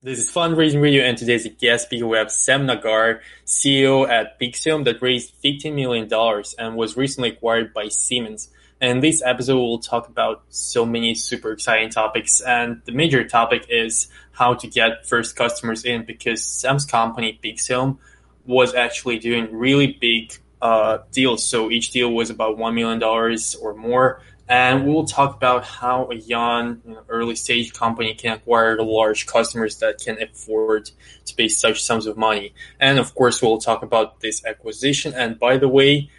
This is Fundraising Radio, and today's guest speaker we have Sam Nagar, CEO at Pixeom, that raised $15 million and was recently acquired by Siemens. And in this episode, we'll talk about so many super exciting topics. And the major topic is how to get first customers in because Sam's company, Pixeom, was actually doing really big uh, deals. So each deal was about $1 million or more. And we'll talk about how a young, you know, early stage company can acquire large customers that can afford to pay such sums of money. And of course, we'll talk about this acquisition. And by the way,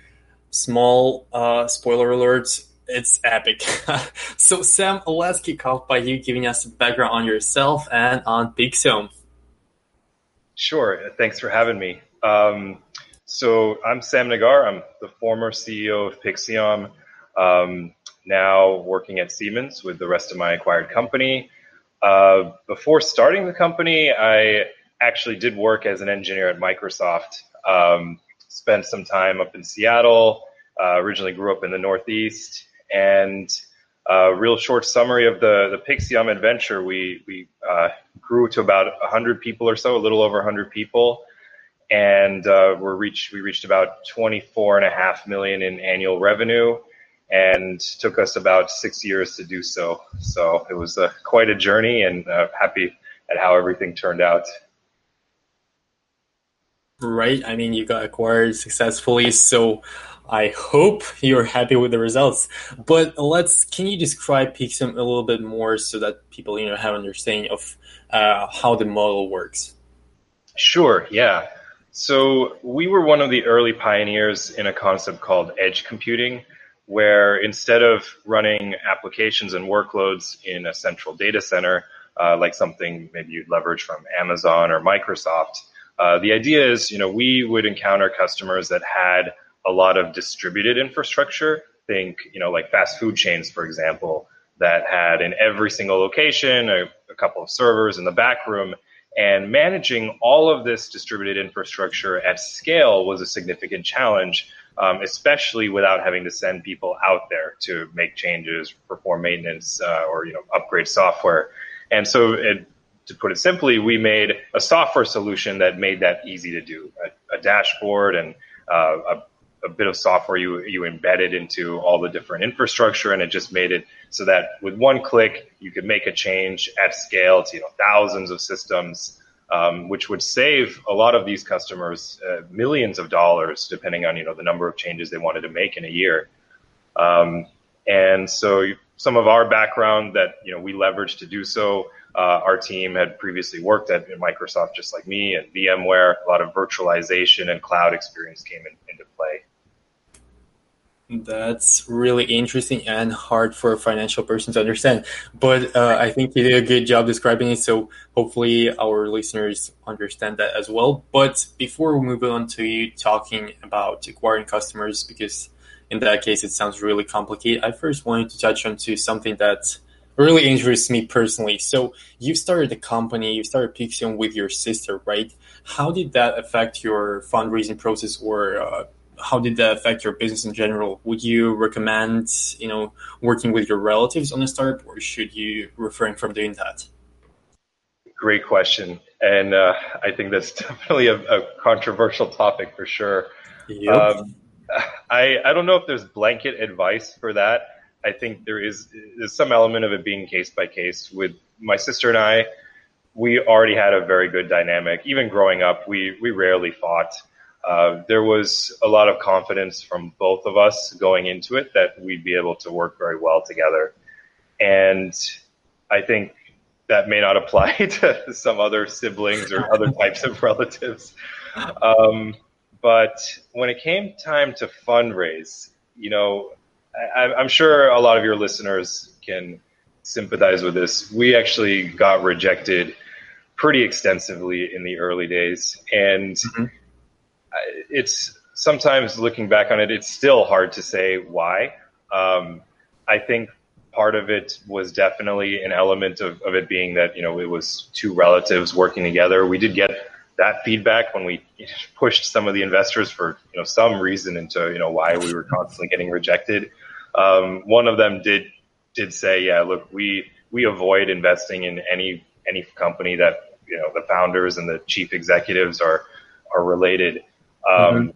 small uh, spoiler alerts, it's epic. so, Sam, let's kick off by you giving us a background on yourself and on Pixeom. Sure. Thanks for having me. Um, so, I'm Sam Nagar. I'm the former CEO of Pixeom. Um, now working at Siemens with the rest of my acquired company. Uh, before starting the company, I actually did work as an engineer at Microsoft. Um, spent some time up in Seattle. Uh, originally grew up in the Northeast, and a uh, real short summary of the the Pixeom adventure. We we uh, grew to about 100 people or so, a little over 100 people, and uh, we reached we reached about 24 and a half million in annual revenue and took us about six years to do so. So it was uh, quite a journey, and uh, happy at how everything turned out. Right. I mean, you got acquired successfully, so I hope you're happy with the results. But let's can you describe Pixeom a little bit more so that people you know have an understanding of uh, how the model works? Sure. Yeah. So we were one of the early pioneers in a concept called edge computing where instead of running applications and workloads in a central data center, uh, like something maybe you'd leverage from Amazon or Microsoft, uh, the idea is, you know, we would encounter customers that had a lot of distributed infrastructure. Think, you know, like fast food chains, for example, that had in every single location a, a couple of servers in the back room. And managing all of this distributed infrastructure at scale was a significant challenge um, especially without having to send people out there to make changes, perform maintenance, uh, or you know upgrade software. And so, it, to put it simply, we made a software solution that made that easy to do. A, a dashboard and uh, a, a, bit of software you you embedded into all the different infrastructure, and it just made it so that with one click you could make a change at scale to you know thousands of systems um, which would save a lot of these customers uh, millions of dollars, depending on you know the number of changes they wanted to make in a year. Um, and so, some of our background that you know we leveraged to do so. Uh, our team had previously worked at Microsoft, just like me, and VMware. A lot of virtualization and cloud experience came in, into play. That's really interesting and hard for a financial person to understand. But uh, I think you did a good job describing it, so hopefully our listeners understand that as well. But before we move on to you talking about acquiring customers, because in that case it sounds really complicated, I first wanted to touch on to something that really interests me personally. So you started the company, you started Pixeom with your sister, right? How did that affect your fundraising process or uh, how did that affect your business in general? Would you recommend, you know, working with your relatives on a startup, or should you refrain from doing that? Great question, and uh, I think that's definitely a, a controversial topic for sure. Yep. Um, I I don't know if there's blanket advice for that. I think there is there's some element of it being case by case. With my sister and I, we already had a very good dynamic. Even growing up, we we rarely fought. Uh, there was a lot of confidence from both of us going into it that we'd be able to work very well together. And I think that may not apply to some other siblings or other types of relatives. Um, but when it came time to fundraise, you know, I, I'm sure a lot of your listeners can sympathize with this. We actually got rejected pretty extensively in the early days. And mm-hmm it's sometimes looking back on it, it's still hard to say why. Um, I think part of it was definitely an element of, of it being that, you know, it was two relatives working together. We did get that feedback when we pushed some of the investors for, you know, some reason into, you know, why we were constantly getting rejected. Um, one of them did, did say, yeah, look, we, we avoid investing in any, any company that you know the founders and the chief executives are are related. Um, mm-hmm.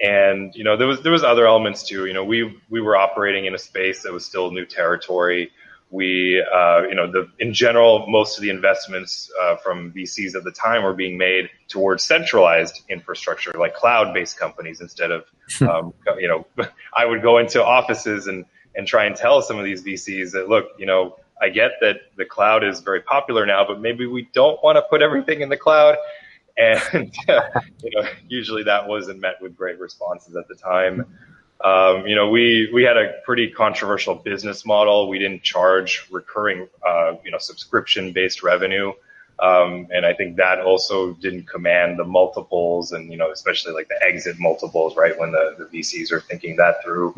And you know there was there was other elements too. You know we we were operating in a space that was still new territory. We uh, you know the in general most of the investments uh, from VCs at the time were being made towards centralized infrastructure like cloud based companies instead of um, you know I would go into offices and and try and tell some of these VCs that look you know I get that the cloud is very popular now, but maybe we don't want to put everything in the cloud. And you know, usually that wasn't met with great responses at the time. Um, you know, we we had a pretty controversial business model. We didn't charge recurring, uh, you know, subscription-based revenue, um, and I think that also didn't command the multiples, and you know, especially like the exit multiples, right? When the, the VCs are thinking that through,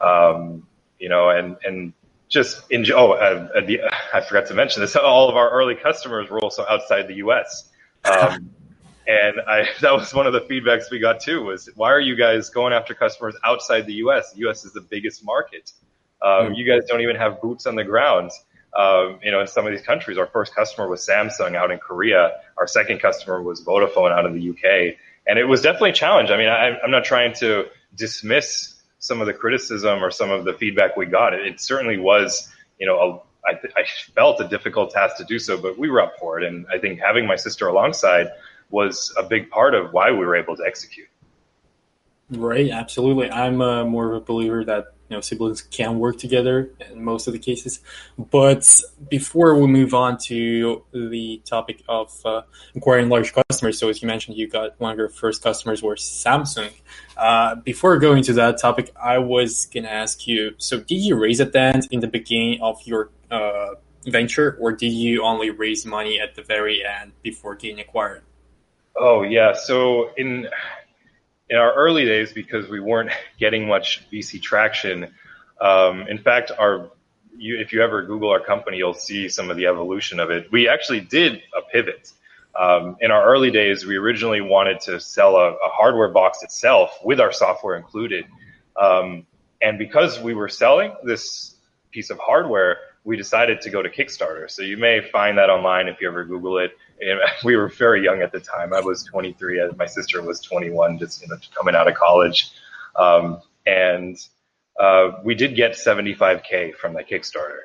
um, you know, and and just in oh, uh, the, I forgot to mention this. All of our early customers were also outside the U.S. Um, and I, that was one of the feedbacks we got too was why are you guys going after customers outside the U.S.? The U.S. is the biggest market. Um, mm. You guys don't even have boots on the ground. Um, you know, in some of these countries, our first customer was Samsung out in Korea. Our second customer was Vodafone out in the UK, and it was definitely a challenge. I mean, I, I'm not trying to dismiss some of the criticism or some of the feedback we got. It, it certainly was, you know, a, I, I felt a difficult task to do so, but we were up for it. And I think having my sister alongside was a big part of why we were able to execute. Right, absolutely. I'm uh, more of a believer that you know siblings can work together in most of the cases. But before we move on to the topic of uh, acquiring large customers, so as you mentioned, you got one of your first customers was Samsung. Uh, before going to that topic, I was gonna ask you. So, did you raise a dent in the beginning of your uh, venture, or did you only raise money at the very end before getting acquired? Oh yeah. So in in our early days, because we weren't getting much VC traction, um, in fact, our you, if you ever Google our company, you'll see some of the evolution of it. We actually did a pivot. Um, in our early days, we originally wanted to sell a, a hardware box itself with our software included. Um, and because we were selling this piece of hardware, we decided to go to Kickstarter. So you may find that online if you ever Google it. And we were very young at the time. I was 23. My sister was 21, just you know, coming out of college. Um, and uh, we did get 75k from the Kickstarter,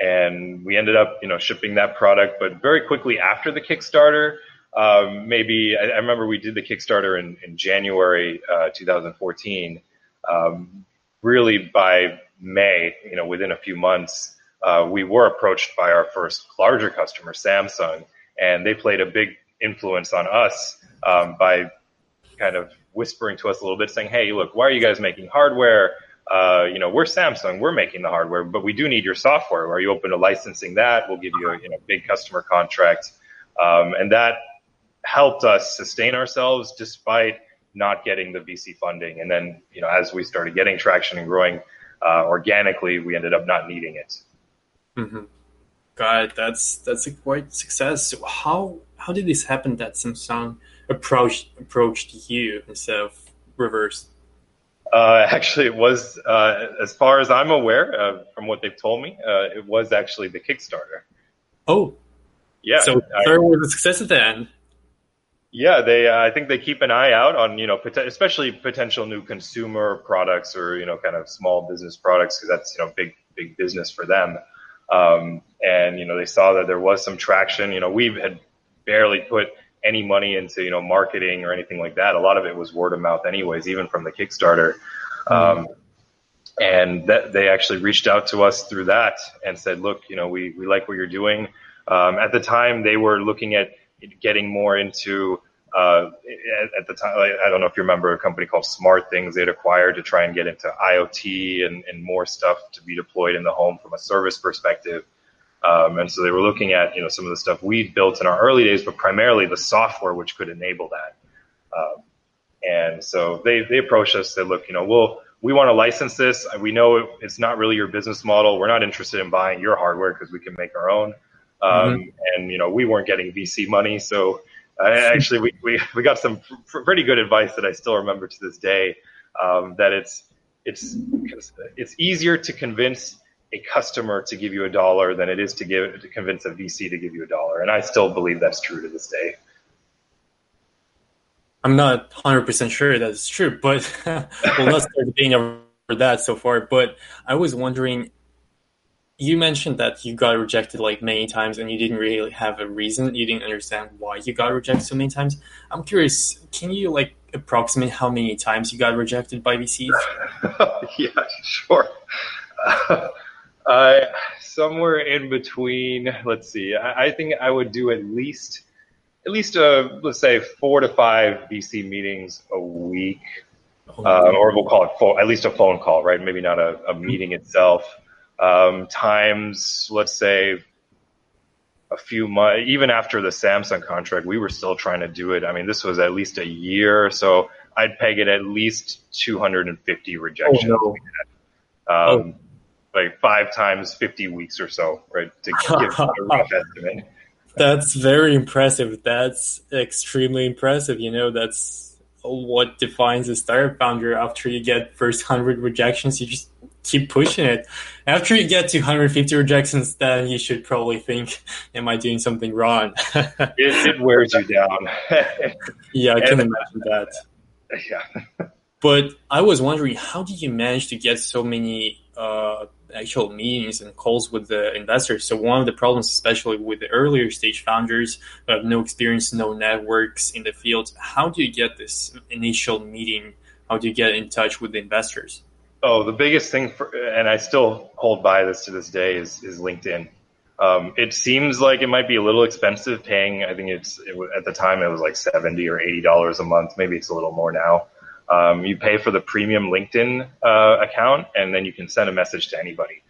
and we ended up, you know, shipping that product. But very quickly after the Kickstarter, um, maybe I, I, remember we did the Kickstarter in, in January uh, 2014. Um, really, by May, you know, within a few months, uh, we were approached by our first larger customer, Samsung, and they played a big influence on us um, by kind of whispering to us a little bit, saying, "Hey, look, why are you guys making hardware? Uh, you know, we're Samsung, we're making the hardware, but we do need your software. Are you open to licensing that? We'll give you a you know, big customer contract." Um, and that helped us sustain ourselves despite not getting the VC funding. And then, you know, as we started getting traction and growing uh, organically, we ended up not needing it. Mm-hmm. God, that's that's a quite success. So how how did this happen that Samsung approached approached you instead of reverse? Uh, actually, it was uh, as far as I'm aware uh, from what they've told me, uh, it was actually the Kickstarter. Oh, yeah. So there was a success at the end. Yeah, they. Uh, I think they keep an eye out on you know, pot- especially potential new consumer products or you know, kind of small business products because that's you know, big big business for them. Um, and you know they saw that there was some traction. You know we had barely put any money into you know marketing or anything like that. A lot of it was word of mouth, anyways, even from the Kickstarter. Um, and that they actually reached out to us through that and said, "Look, you know, we we like what you're doing." Um, at the time, they were looking at getting more into uh, at, the time, I don't know if you remember a company called Smart Things they'd acquired to try and get into IoT and, and more stuff to be deployed in the home from a service perspective. Um, and so they were looking at, you know, some of the stuff we'd built in our early days, but primarily the software which could enable that. Um, and so they, they approached us, said, look, you know, we'll, we want to license this. We know it's not really your business model. We're not interested in buying your hardware because we can make our own. Um, mm-hmm. And, you know, we weren't getting VC money. So actually, we, we, we got some pretty good advice that I still remember to this day. Um, that it's it's it's easier to convince a customer to give you a dollar than it is to give to convince a VC to give you a dollar. And I still believe that's true to this day. I'm not 100% sure that's true, but we'll not debating over that so far. But I was wondering, you mentioned that you got rejected like many times and you didn't really have a reason. You didn't understand why you got rejected so many times. I'm curious, can you like approximate how many times you got rejected by VCs? yeah, sure. Uh, somewhere in between, let's see, I, I think I would do at least at least uh, let's say four to five VC meetings a week, oh, uh, or we'll call it phone, at least a phone call, right? Maybe not a, a meeting itself. Um, times, let's say, a few months, even after the Samsung contract, we were still trying to do it. I mean, this was at least a year, so I'd peg it at least 250 rejections. Oh, no. um, oh. Like five times 50 weeks or so, right? To give a rough estimate. That's very impressive. That's extremely impressive. You know, that's what defines a startup founder. After you get first 100 rejections, you just keep pushing it. After you get to 150 rejections, then you should probably think, am I doing something wrong? it, it, wears you down. yeah, I can and, imagine that. Yeah. but I was wondering, how did you manage to get so many uh, actual meetings and calls with the investors. So one of the problems, especially with the earlier stage founders who have no experience, no networks in the field, how do you get this initial meeting? How do you get in touch with the investors? Oh, the biggest thing for, and I still hold by this to this day is, is LinkedIn. Um, it seems like it might be a little expensive paying. I think it's it, at the time it was like seventy or eighty dollars a month. Maybe it's a little more now. Um, you pay for the premium LinkedIn uh, account, and then you can send a message to anybody.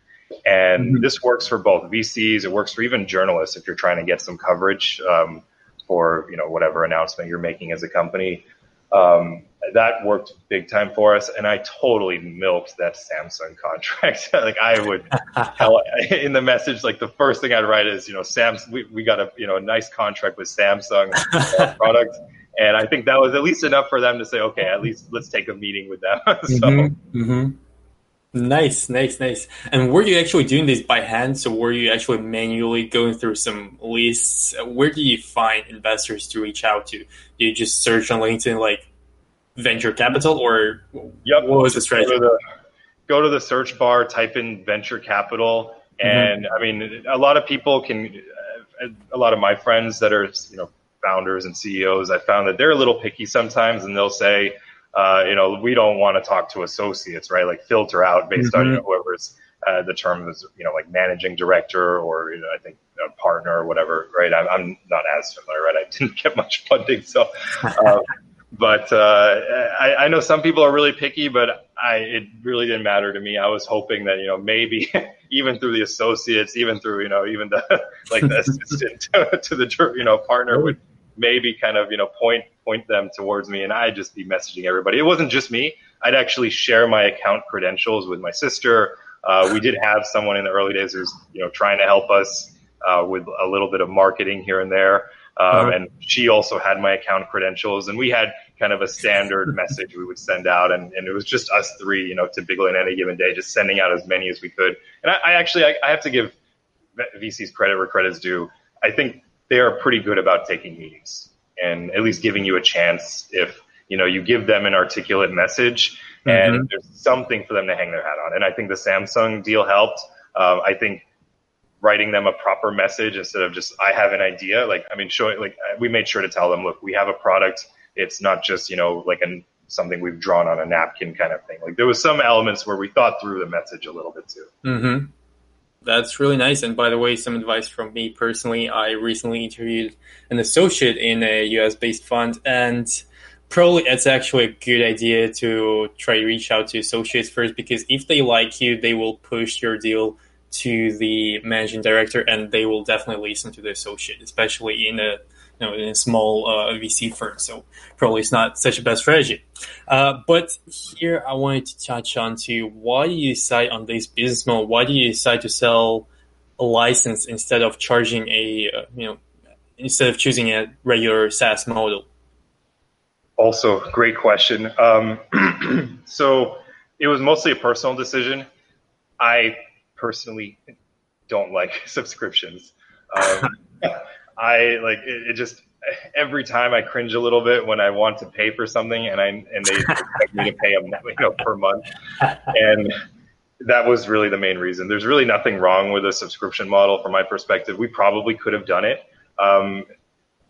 And mm-hmm. this works for both VCs. It works for even journalists if you're trying to get some coverage um, for you know whatever announcement you're making as a company. Um, that worked big time for us, and I totally milked that Samsung contract. like I would tell in the message, like the first thing I'd write is, you know, Sam's we, we got a you know a nice contract with Samsung product and I think that was at least enough for them to say, okay, at least let's take a meeting with them. so. Mm-hmm, mm-hmm. Nice, nice, nice. And were you actually doing this by hand? So were you actually manually going through some lists? Where do you find investors to reach out to? Do you just search on LinkedIn like venture capital, or yep. what was the strategy? Go to the, go to the search bar, type in venture capital, mm-hmm. and mm-hmm. I mean, a lot of people can. A lot of my friends that are you know founders and CEOs, I found that they're a little picky sometimes, and they'll say, uh, you know, we don't want to talk to associates, right? Like filter out based mm-hmm. on you know, whoever's uh, the term is, you know, like managing director or you know, I think a partner or whatever, right? I'm, I'm, not as familiar, right? I didn't get much funding, so. Uh, but uh, I, I, know some people are really picky, but I it really didn't matter to me. I was hoping that you know maybe even through the associates, even through you know even the like the assistant to, to the you know partner would maybe kind of you know point point them towards me and I'd just be messaging everybody. It wasn't just me. I'd actually share my account credentials with my sister. Uh, we did have someone in the early days who's you know trying to help us uh, with a little bit of marketing here and there. Um, uh-huh. And she also had my account credentials, and we had kind of a standard message we would send out, and, and it was just us three, you know, typically in any given day, just sending out as many as we could. And I, I actually I, I have to give VC's credit where credit's due. I think they are pretty good about taking meetings and at least giving you a chance if you know you give them an articulate message and mm-hmm. there's something for them to hang their hat on. And I think the Samsung deal helped. Um, I think writing them a proper message instead of just I have an idea. Like I mean, showing like we made sure to tell them, look, we have a product. It's not just you know like an something we've drawn on a napkin kind of thing. Like there was some elements where we thought through the message a little bit too. Mm-hmm. That's really nice. And by the way, some advice from me personally. I recently interviewed an associate in a US based fund, and probably it's actually a good idea to try reach out to associates first because if they like you, they will push your deal to the managing director and they will definitely listen to the associate, especially in a you know, in a small uh, VC firm. So probably it's not such a bad strategy. Uh, but here I wanted to touch on to why do you decide on this business model? Why do you decide to sell a license instead of charging a, uh, you know, instead of choosing a regular SaaS model? Also, great question. Um, so it was mostly a personal decision. I personally don't like subscriptions. Um, I like it, it, just every time I cringe a little bit when I want to pay for something and I and they expect me to pay them you know per month and that was really the main reason. There's really nothing wrong with a subscription model from my perspective. We probably could have done it. Um,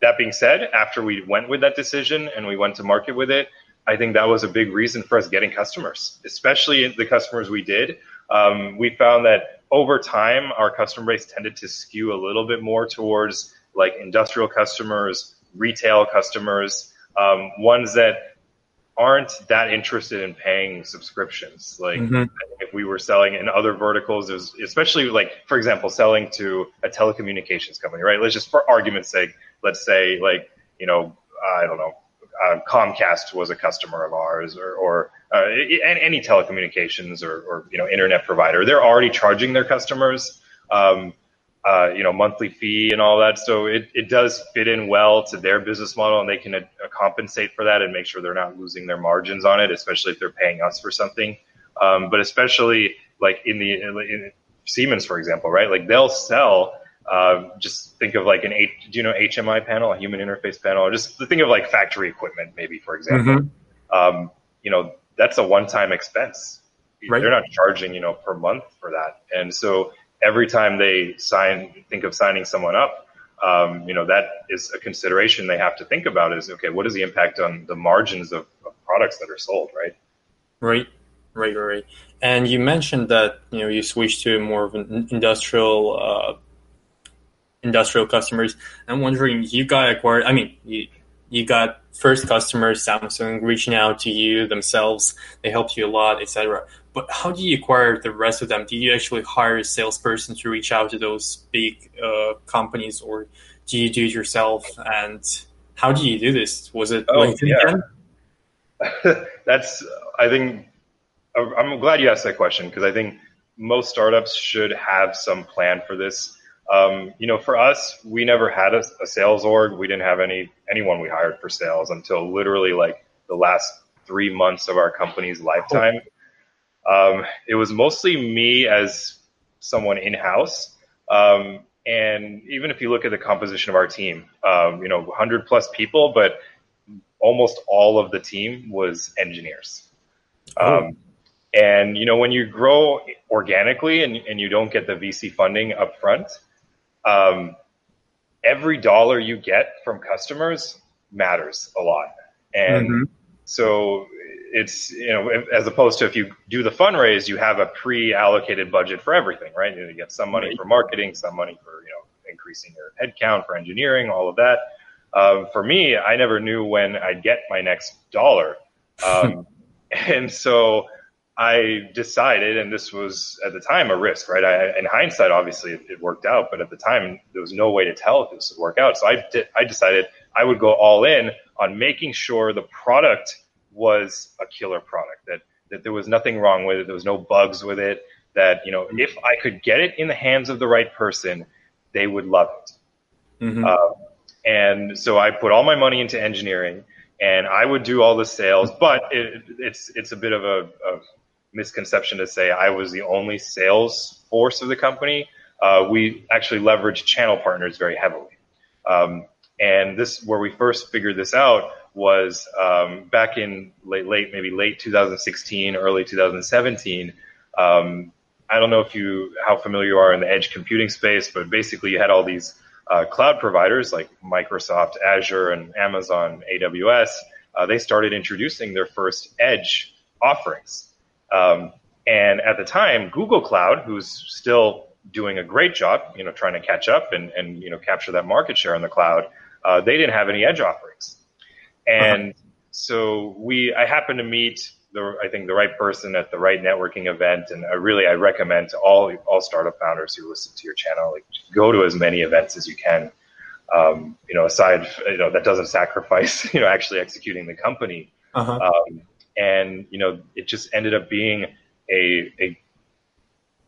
that being said, after we went with that decision and we went to market with it, I think that was a big reason for us getting customers, especially the customers we did. Um, we found that over time, our customer base tended to skew a little bit more towards like industrial customers, retail customers, um, ones that aren't that interested in paying subscriptions. Like mm-hmm. if we were selling in other verticals, especially like, for example, selling to a telecommunications company, right? Let's just for argument's sake, let's say like, you know, I don't know, uh, Comcast was a customer of ours or, or uh, any telecommunications or, or, you know, internet provider. They're already charging their customers. Um, uh, you know, monthly fee and all that. So it, it does fit in well to their business model and they can uh, compensate for that and make sure they're not losing their margins on it, especially if they're paying us for something. Um, but especially like in the in Siemens, for example, right? Like they'll sell. Uh, just think of like an H, do you know HMI panel, a human interface panel, or just think of like factory equipment, maybe for example. Mm-hmm. Um, you know, that's a one-time expense. Right. They're not charging, you know, per month for that, and so every time they sign, think of signing someone up, um, you know, that is a consideration they have to think about is, okay, what is the impact on the margins of, of products that are sold, right? Right, right, right. And you mentioned that, you know, you switched to more of an industrial, uh, industrial customers. I'm wondering, you got acquired, I mean, you, you got first customers, Samsung, reaching out to you themselves. They helped you a lot, etc. But how do you acquire the rest of them? Do you actually hire a salesperson to reach out to those big uh, companies, or do you do it yourself? And how do you do this? Was it oh, LinkedIn? Yeah. That's I think I'm glad you asked that question because I think most startups should have some plan for this. Um, you know, for us, we never had a, a, sales org. We didn't have any anyone we hired for sales until literally like the last three months of our company's lifetime. Um, it was mostly me as someone in house. Um, and even if you look at the composition of our team, um, you know, 100 plus people, but almost all of the team was engineers. Oh. Um, and you know, when you grow organically and, and you don't get the VC funding up front, um, every dollar you get from customers matters a lot. And mm-hmm. so it's you know as opposed to if you do the fundraise, you have a pre-allocated budget for everything, right? You get some money right. for marketing, some money for you know increasing your headcount for engineering, all of that. Um, for me, I never knew when I'd get my next dollar, um, and so I decided, and this was at the time a risk, right? I, in hindsight, obviously it, it, worked out, but at the time there was no way to tell if this would work out. So I did, I decided I would go all in on making sure the product was a killer product, that, that there was nothing wrong with it. There was no bugs with it that, you know, if I could get it in the hands of the right person, they would love it. Mm-hmm. Um, and so I put all my money into engineering and I would do all the sales, but it, it's, it's a bit of a, a, misconception to say I was the only sales force of the company. Uh, we actually leveraged channel partners very heavily. Um, and this, where we first figured this out was um, back in late, late, maybe late 2016, early 2017. Um, I don't know if you how familiar you are in the edge computing space, but basically you had all these uh, cloud providers like Microsoft, Azure, and Amazon AWS. Uh, they started introducing their first edge offerings, um, and at the time, Google Cloud, who's still doing a great job, you know, trying to catch up and and you know capture that market share in the cloud, uh, they didn't have any edge offerings. And uh-huh. so we, I happened to meet the, I think the right person at the right networking event. And I really, I recommend to all, all startup founders who listen to your channel, like go to as many events as you can. Um, you know, aside, you know, that doesn't sacrifice, you know, actually executing the company. Uh-huh. Um, and, you know, it just ended up being a, a,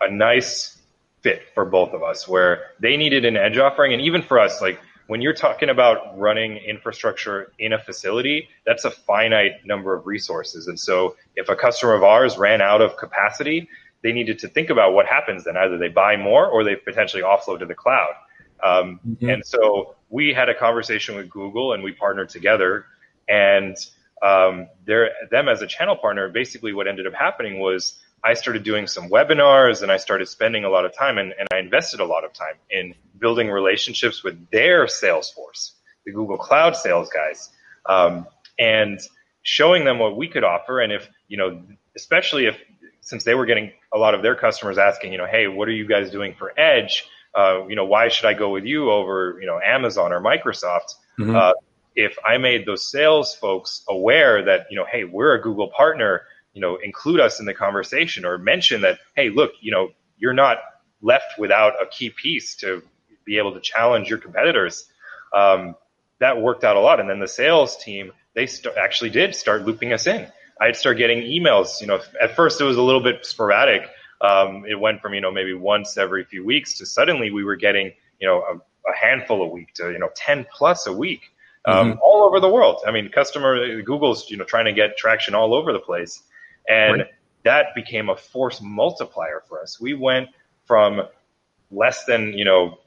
a nice fit for both of us where they needed an edge offering. And even for us, like, when you're talking about running infrastructure in a facility, that's a finite number of resources. And so if a customer of ours ran out of capacity, they needed to think about what happens then. Either they buy more or they potentially offload to the cloud. Um, mm-hmm. And so we had a conversation with Google and we partnered together. And um, them as a channel partner, basically what ended up happening was I started doing some webinars and I started spending a lot of time and, and I invested a lot of time in building relationships with their sales force, the Google Cloud sales guys, um, and showing them what we could offer. And if, you know, especially if, since they were getting a lot of their customers asking, you know, hey, what are you guys doing for Edge? Uh, you know, why should I go with you over, you know, Amazon or Microsoft? Mm-hmm. Uh, if I made those sales folks aware that, you know, hey, we're a Google partner, you know, include us in the conversation or mention that, hey, look, you know, you're not left without a key piece to be able to challenge your competitors. Um, that worked out a lot. And then the sales team, they st- actually did start looping us in. I'd start getting emails. You know, at first it was a little bit sporadic. Um, it went from you know maybe once every few weeks to suddenly we were getting you know a, a handful a week to you know ten plus a week um, mm-hmm. all over the world. I mean, customer Google's you know trying to get traction all over the place, and right. that became a force multiplier for us. We went from less than you know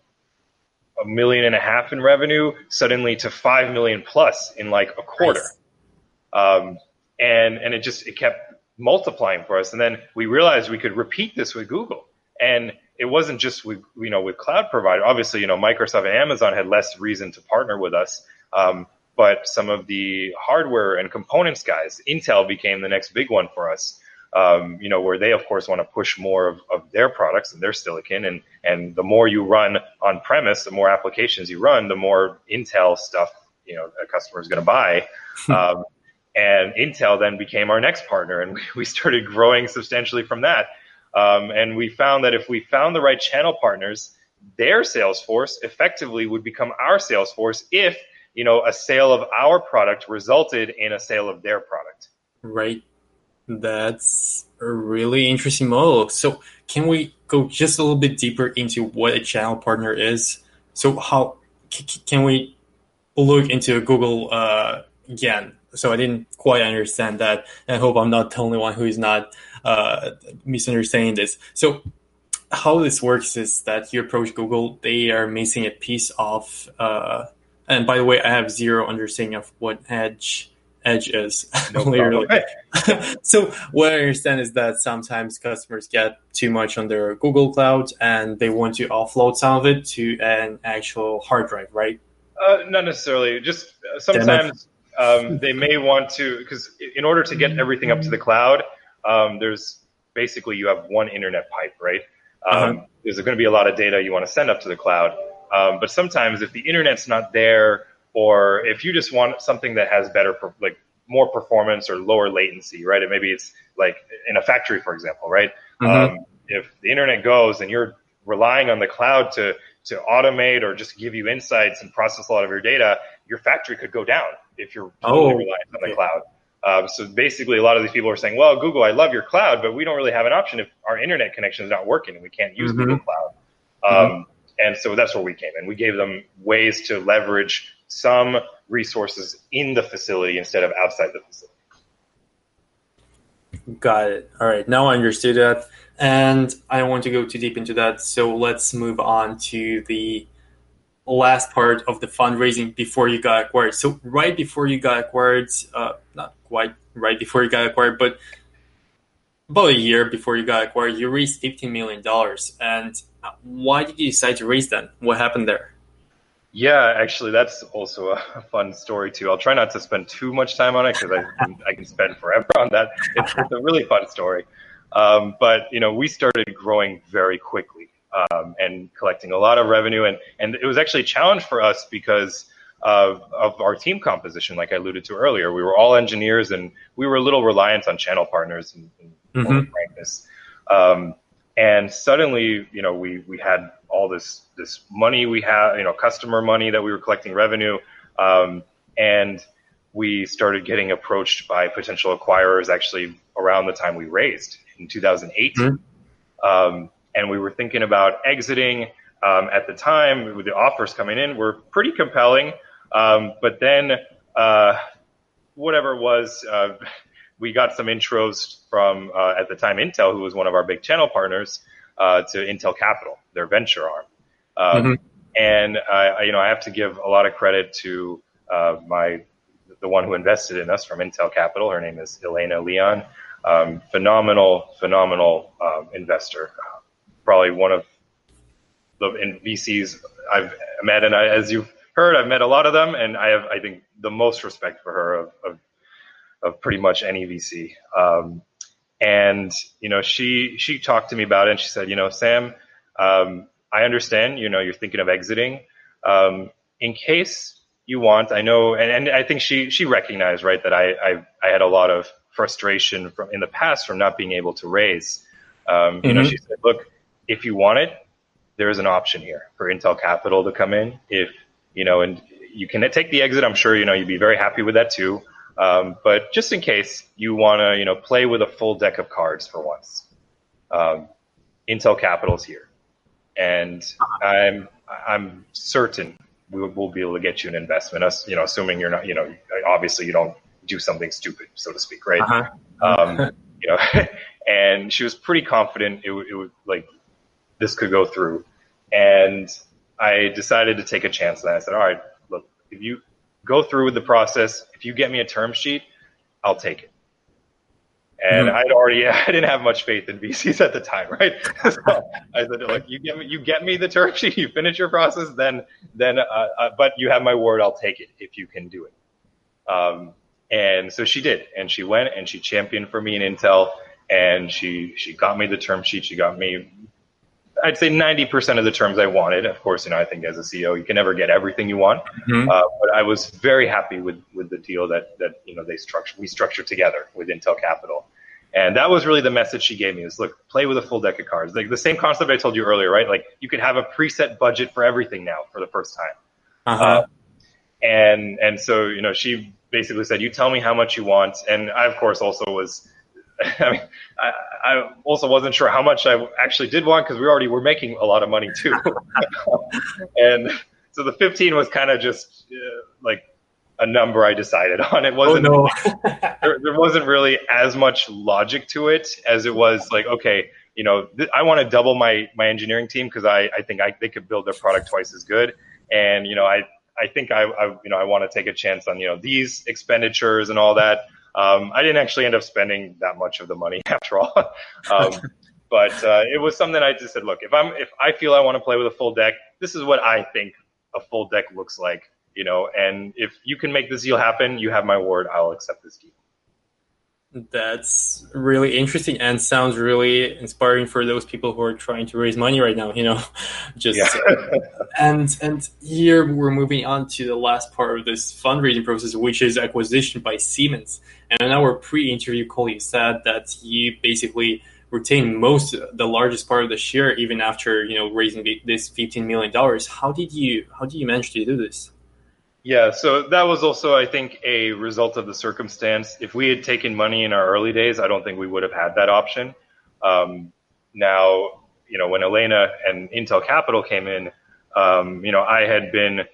a million and a half in revenue suddenly to five million plus in like a quarter. Nice. Um, and and it just it kept multiplying for us. And then we realized we could repeat this with Google. And it wasn't just with you know with cloud provider. Obviously, you know Microsoft and Amazon had less reason to partner with us. Um, but some of the hardware and components guys, Intel became the next big one for us um, you know, where they of course want to push more of, of their products and their silicon, and and the more you run on premise, the more applications you run, the more Intel stuff you know a customer is going to buy. Um, and Intel then became our next partner, and we started growing substantially from that. Um, and we found that if we found the right channel partners, their sales force effectively would become our sales force if you know a sale of our product resulted in a sale of their product. Right. That's a really interesting model. So can we go just a little bit deeper into what a channel partner is? So how can we look into Google uh, again? So I didn't quite understand that. I hope I'm not the only one who is not uh, misunderstanding this. So how this works is that you approach Google, they are missing a piece of, uh, and by the way, I have zero understanding of what Edge edge is no literally. so what I understand is that sometimes customers get too much on their Google Cloud and they want to offload some of it to an actual hard drive, right? Uh, not necessarily. Just uh, sometimes um, they may want to because in order to get everything up to the cloud, um, there's basically you have one internet pipe, right? Um, uh-huh. There's going to be a lot of data you want to send up to the cloud, um, but sometimes if the internet's not there or if you just want something that has better, like more performance or lower latency, right? And maybe it's like in a factory, for example, right? Mm-hmm. Um, if the internet goes and you're relying on the cloud to to automate or just give you insights and process a lot of your data, your factory could go down if you're totally oh, reliant on the cloud. Um, so basically, a lot of these people are saying, "Well, Google, I love your cloud, but we don't really have an option if our internet connection is not working and we can't use mm-hmm. Google Cloud." Um, mm-hmm. And so that's where we came in. We gave them ways to leverage some resources in the facility instead of outside the facility. Got it. All right. Now I understood that. And I don't want to go too deep into that. So let's move on to the last part of the fundraising before you got acquired. So right before you got acquired, uh, not quite right before you got acquired, but about a year before you got acquired, you raised $15 million. And why did you decide to raise that? What happened there? Yeah, actually, that's also a fun story too. I'll try not to spend too much time on it because I, I can spend forever on that. It's, it's a really fun story. Um, but you know, we started growing very quickly um, and collecting a lot of revenue, and and it was actually a challenge for us because of of our team composition. Like I alluded to earlier, we were all engineers, and we were a little reliant on channel partners and, and mm-hmm. frankness. Um, and suddenly, you know, we we had all this this money we have, you know, customer money that we were collecting revenue, um, and we started getting approached by potential acquirers actually around the time we raised in 2008, mm-hmm. um, and we were thinking about exiting. Um, at the time, with the offers coming in were pretty compelling, um, but then uh, whatever it was. Uh, we got some intros from uh, at the time Intel, who was one of our big channel partners, uh, to Intel Capital, their venture arm. Um, mm-hmm. And I, you know, I have to give a lot of credit to uh, my the one who invested in us from Intel Capital. Her name is Elena Leon. Um, phenomenal, phenomenal um, investor. Probably one of the VCs I've met, and I, as you've heard, I've met a lot of them, and I have, I think, the most respect for her of, of, of pretty much any VC. Um, and you know, she she talked to me about it, and she said, you know, Sam, um, I understand, you know, you're thinking of exiting. Um, in case you want, I know, and, and I think she she recognized right that I, I I had a lot of frustration from in the past from not being able to raise. Um, you mm-hmm. know, she said, look, if you want it, there is an option here for Intel Capital to come in. If you know, and you can take the exit. I'm sure you know you'd be very happy with that too. Um, but just in case you want to, you know, play with a full deck of cards for once, um, Intel Capital's here, and I'm I'm certain we will we'll be able to get you an investment. Us, you know, assuming you're not, you know, obviously you don't do something stupid, so to speak, right? Uh-huh. Um, you know, and she was pretty confident it, it would like this could go through, and I decided to take a chance. And I said, all right, look, if you go through with the process, if you get me a term sheet, I'll take it. And mm-hmm. I'd already, I didn't have much faith in VCs at the time, right? so I said, look, you get me, you get me the term sheet, you finish your process, then, then, uh, uh, but you have my word, I'll take it if you can do it. Um, and so she did, and she went and she championed for me in Intel, and she she got me the term sheet. She got me I'd say 90% of the terms I wanted. Of course, you know, I think as a CEO, you can never get everything you want. Mm-hmm. Uh, but I was very happy with, with the deal that, that, you know, they structured, we structured together with Intel Capital. And that was really the message she gave me is look, play with a full deck of cards. Like the same concept I told you earlier, right? Like you could have a preset budget for everything now for the first time. Uh-huh. Uh, and, and so, you know, she basically said, you tell me how much you want. And I, of course, also was, I mean, I, I, also wasn't sure how much I actually did want because we already were making a lot of money too. and so the 15 was kind of just uh, like a number I decided on. It wasn't, oh, no. there, there, wasn't really as much logic to it as it was like, okay, you know, th- I want to double my, my engineering team because I, I think I, they could build their product twice as good. And, you know, I, I think I, I you know, I want to take a chance on, you know, these expenditures and all that. Um, I didn't actually end up spending that much of the money after all. um, but uh, it was something I just said, look, if I'm if I feel I want to play with a full deck, this is what I think a full deck looks like, you know. And if you can make this deal happen, you have my word. I'll accept this deal. That's really interesting and sounds really inspiring for those people who are trying to raise money right now. You know, just yeah. and and here we're moving on to the last part of this fundraising process, which is acquisition by Siemens. And in our pre-interview call, you said that you basically retain most, the largest part of the share, even after you know raising this fifteen million dollars. How did you how did you manage to do this? Yeah, so that was also, I think, a result of the circumstance. If we had taken money in our early days, I don't think we would have had that option. Um, now, you know, when Elena and Intel Capital came in, um, you know, I had been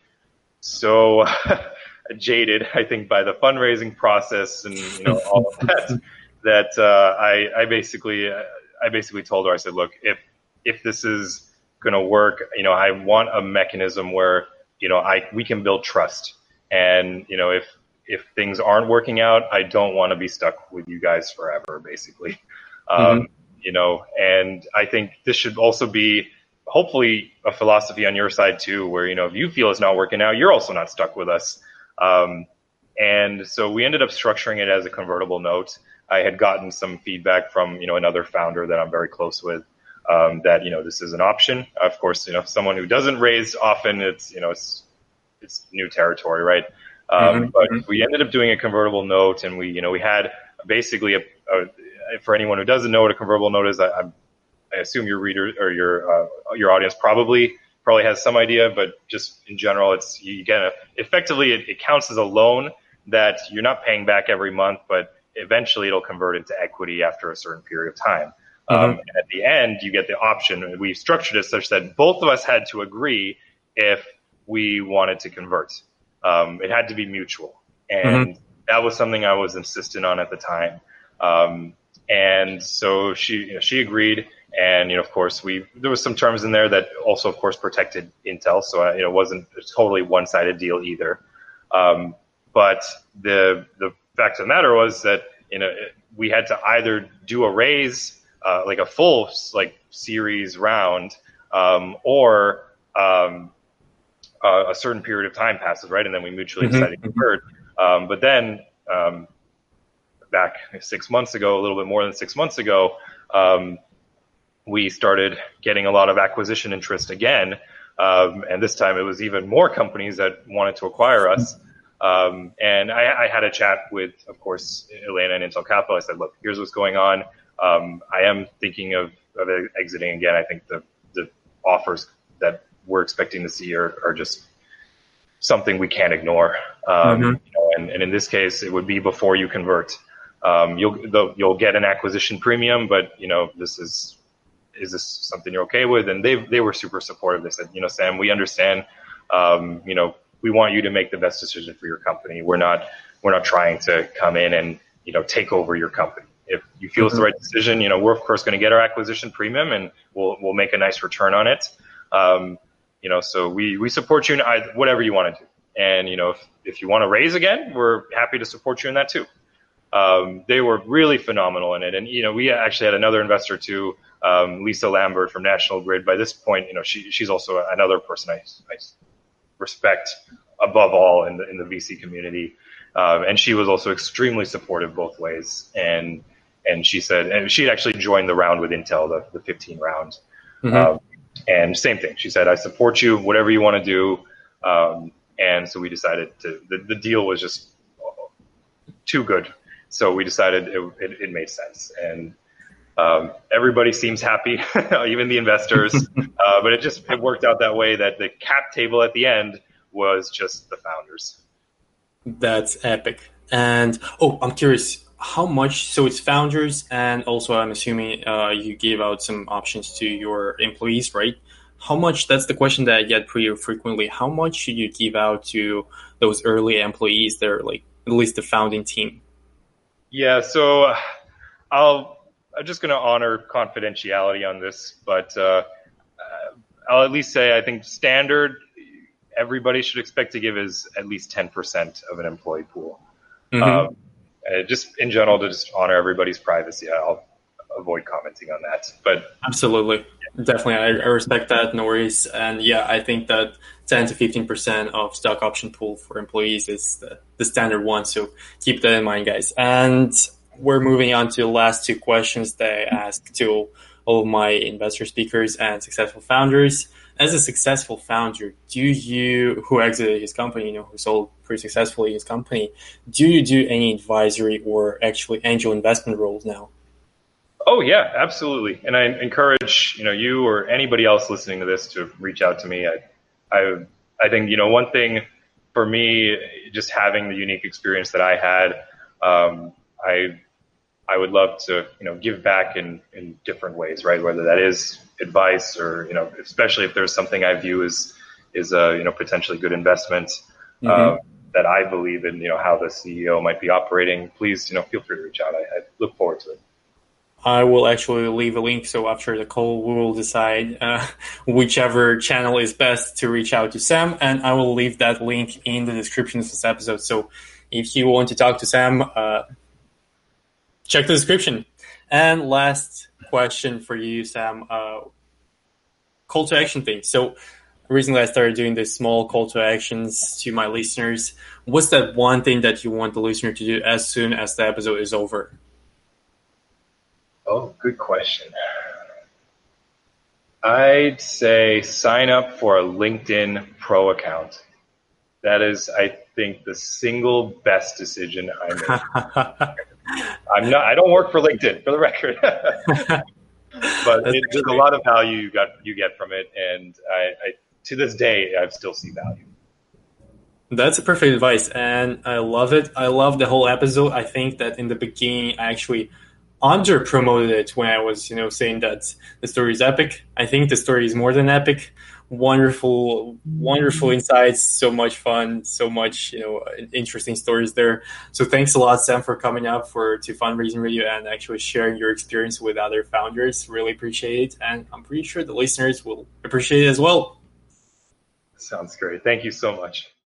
so jaded, I think, by the fundraising process and you know all of that, that uh, I, I basically, I basically told her, I said, look, if if this is going to work, you know, I want a mechanism where you know, I we can build trust. And you know, if if things aren't working out, I don't want to be stuck with you guys forever, basically. Um, mm-hmm. Um, you know, and I think this should also be hopefully a philosophy on your side too, where you know if you feel it's not working out, you're also not stuck with us. Um, and so we ended up structuring it as a convertible note. I had gotten some feedback from you know another founder that I'm very close with, um, that you know this is an option. Of course, you know someone who doesn't raise often, it's you know it's it's new territory, right? Um, mm-hmm. But mm-hmm. we ended up doing a convertible note, and we you know we had basically a, a for anyone who doesn't know what a convertible note is, I, I assume your reader or your uh, your audience probably probably has some idea, but just in general, it's you get a, effectively it, it counts as a loan that you're not paying back every month, but eventually it'll convert into equity after a certain period of time. Mm-hmm. Um, and at the end, you get the option. We've structured it such that both of us had to agree if we wanted to convert. Um, it had to be mutual, and mm-hmm. that was something I was insistent on at the time. Um, and so she you know, she agreed, and you know, of course, we there was some terms in there that also, of course, protected Intel, so uh, you know, it wasn't a totally one sided deal either. Um, but the the fact of the matter was that you know we had to either do a raise, uh, like a full like series round, um, or um, uh, a certain period of time passes, right? And then we mutually mm-hmm. decided to convert. Um, but then um, back six months ago, a little bit more than six months ago, um, we started getting a lot of acquisition interest again. Um, and this time it was even more companies that wanted to acquire us. Um, and I, I, had a chat with, of course, Elena and Intel Capital. I said, look, here's what's going on. Um, I am thinking of, of exiting again. I think the, the offers that we're expecting to see are, are just something we can't ignore. Um, mm-hmm. you know, and, and, in this case, it would be before you convert. Um, you'll you'll get an acquisition premium, but you know this is is this something you're okay with? And they they were super supportive. They said, you know, Sam, we understand. Um, you know, we want you to make the best decision for your company. We're not we're not trying to come in and you know take over your company. If you feel mm-hmm. it's the right decision, you know, we're of course going to get our acquisition premium and we'll we'll make a nice return on it. Um, you know, so we, we support you in either, whatever you want to do. And, you know, if, if you want to raise again, we're happy to support you in that too. Um, they were really phenomenal in it. And, you know, we actually had another investor too, um, Lisa Lambert from National Grid. By this point, you know, she, she's also another person I, I respect above all in the, in the VC community. Um, and she was also extremely supportive both ways. And, and she said, and she actually joined the round with Intel, the, the 15 round. Mm-hmm. Um, and same thing. She said, I support you, whatever you want to do. Um, and so we decided to, the, the deal was just too good. So we decided it, it, it made sense. And um, everybody seems happy, even the investors. uh, but it just it worked out that way that the cap table at the end was just the founders. That's epic. And oh, I'm curious, how much so it's founders and also i'm assuming uh, you give out some options to your employees right? How much that's the question that i get pretty frequently. How much should you give out to those early employees that are like at least the founding team? Yeah so i'll i'm just going to honor confidentiality on this but uh, i'll at least say i think standard everybody should expect to give is at least 10% of an employee pool. Mm-hmm. um, uh, just in general to just honor everybody's privacy. I'll avoid commenting on that. But absolutely, yeah. definitely, I, I, respect that. No worries. And yeah, I think that 10 to 15 percent of stock option pool for employees is the, the standard one. So keep that in mind, guys. And we're moving on to the last two questions that I asked to all of my investor speakers and successful founders as a successful founder, do you, who exited his company, you know, who sold pretty successfully his company, do you do any advisory or actually angel investment roles now? Oh yeah, absolutely. And I encourage, you know, you or anybody else listening to this to reach out to me. I, I, I think, you know, one thing for me, just having the unique experience that I had, um, I, I would love to, you know, give back in, in different ways, right? Whether that is advice or you know especially if there's something I view as is a you know potentially good investment mm-hmm. uh, that I believe in you know how the CEO might be operating please you know feel free to reach out. I, I, look forward to it. I will actually leave a link so after the call we will decide uh, whichever channel is best to reach out to Sam and I will leave that link in the description of this episode. So if you want to talk to Sam uh, check the description and last question for you, Sam. Uh, call to action thing. So recently I started doing these small call to actions to my listeners. What's that one thing that you want the listener to do as soon as the episode is over? Oh, good question. I'd say sign up for a LinkedIn Pro account. That is, I think, the single best decision I made. I'm not. I don't work for LinkedIn, for the record. but it, there's a lot of value you got you get from it, and I, I to this day I still see value. That's a perfect advice, and I love it. I love the whole episode. I think that in the beginning, I actually under promoted it when I was, you know, saying that the story is epic. I think the story is more than epic. Wonderful, wonderful mm-hmm. insights. So much fun. So much, you know, interesting stories there. So thanks a lot, Sam, for coming up for to Fundraising Radio and actually sharing your experience with other founders. Really appreciate it, and I'm pretty sure the listeners will appreciate it as well. Sounds great. Thank you so much.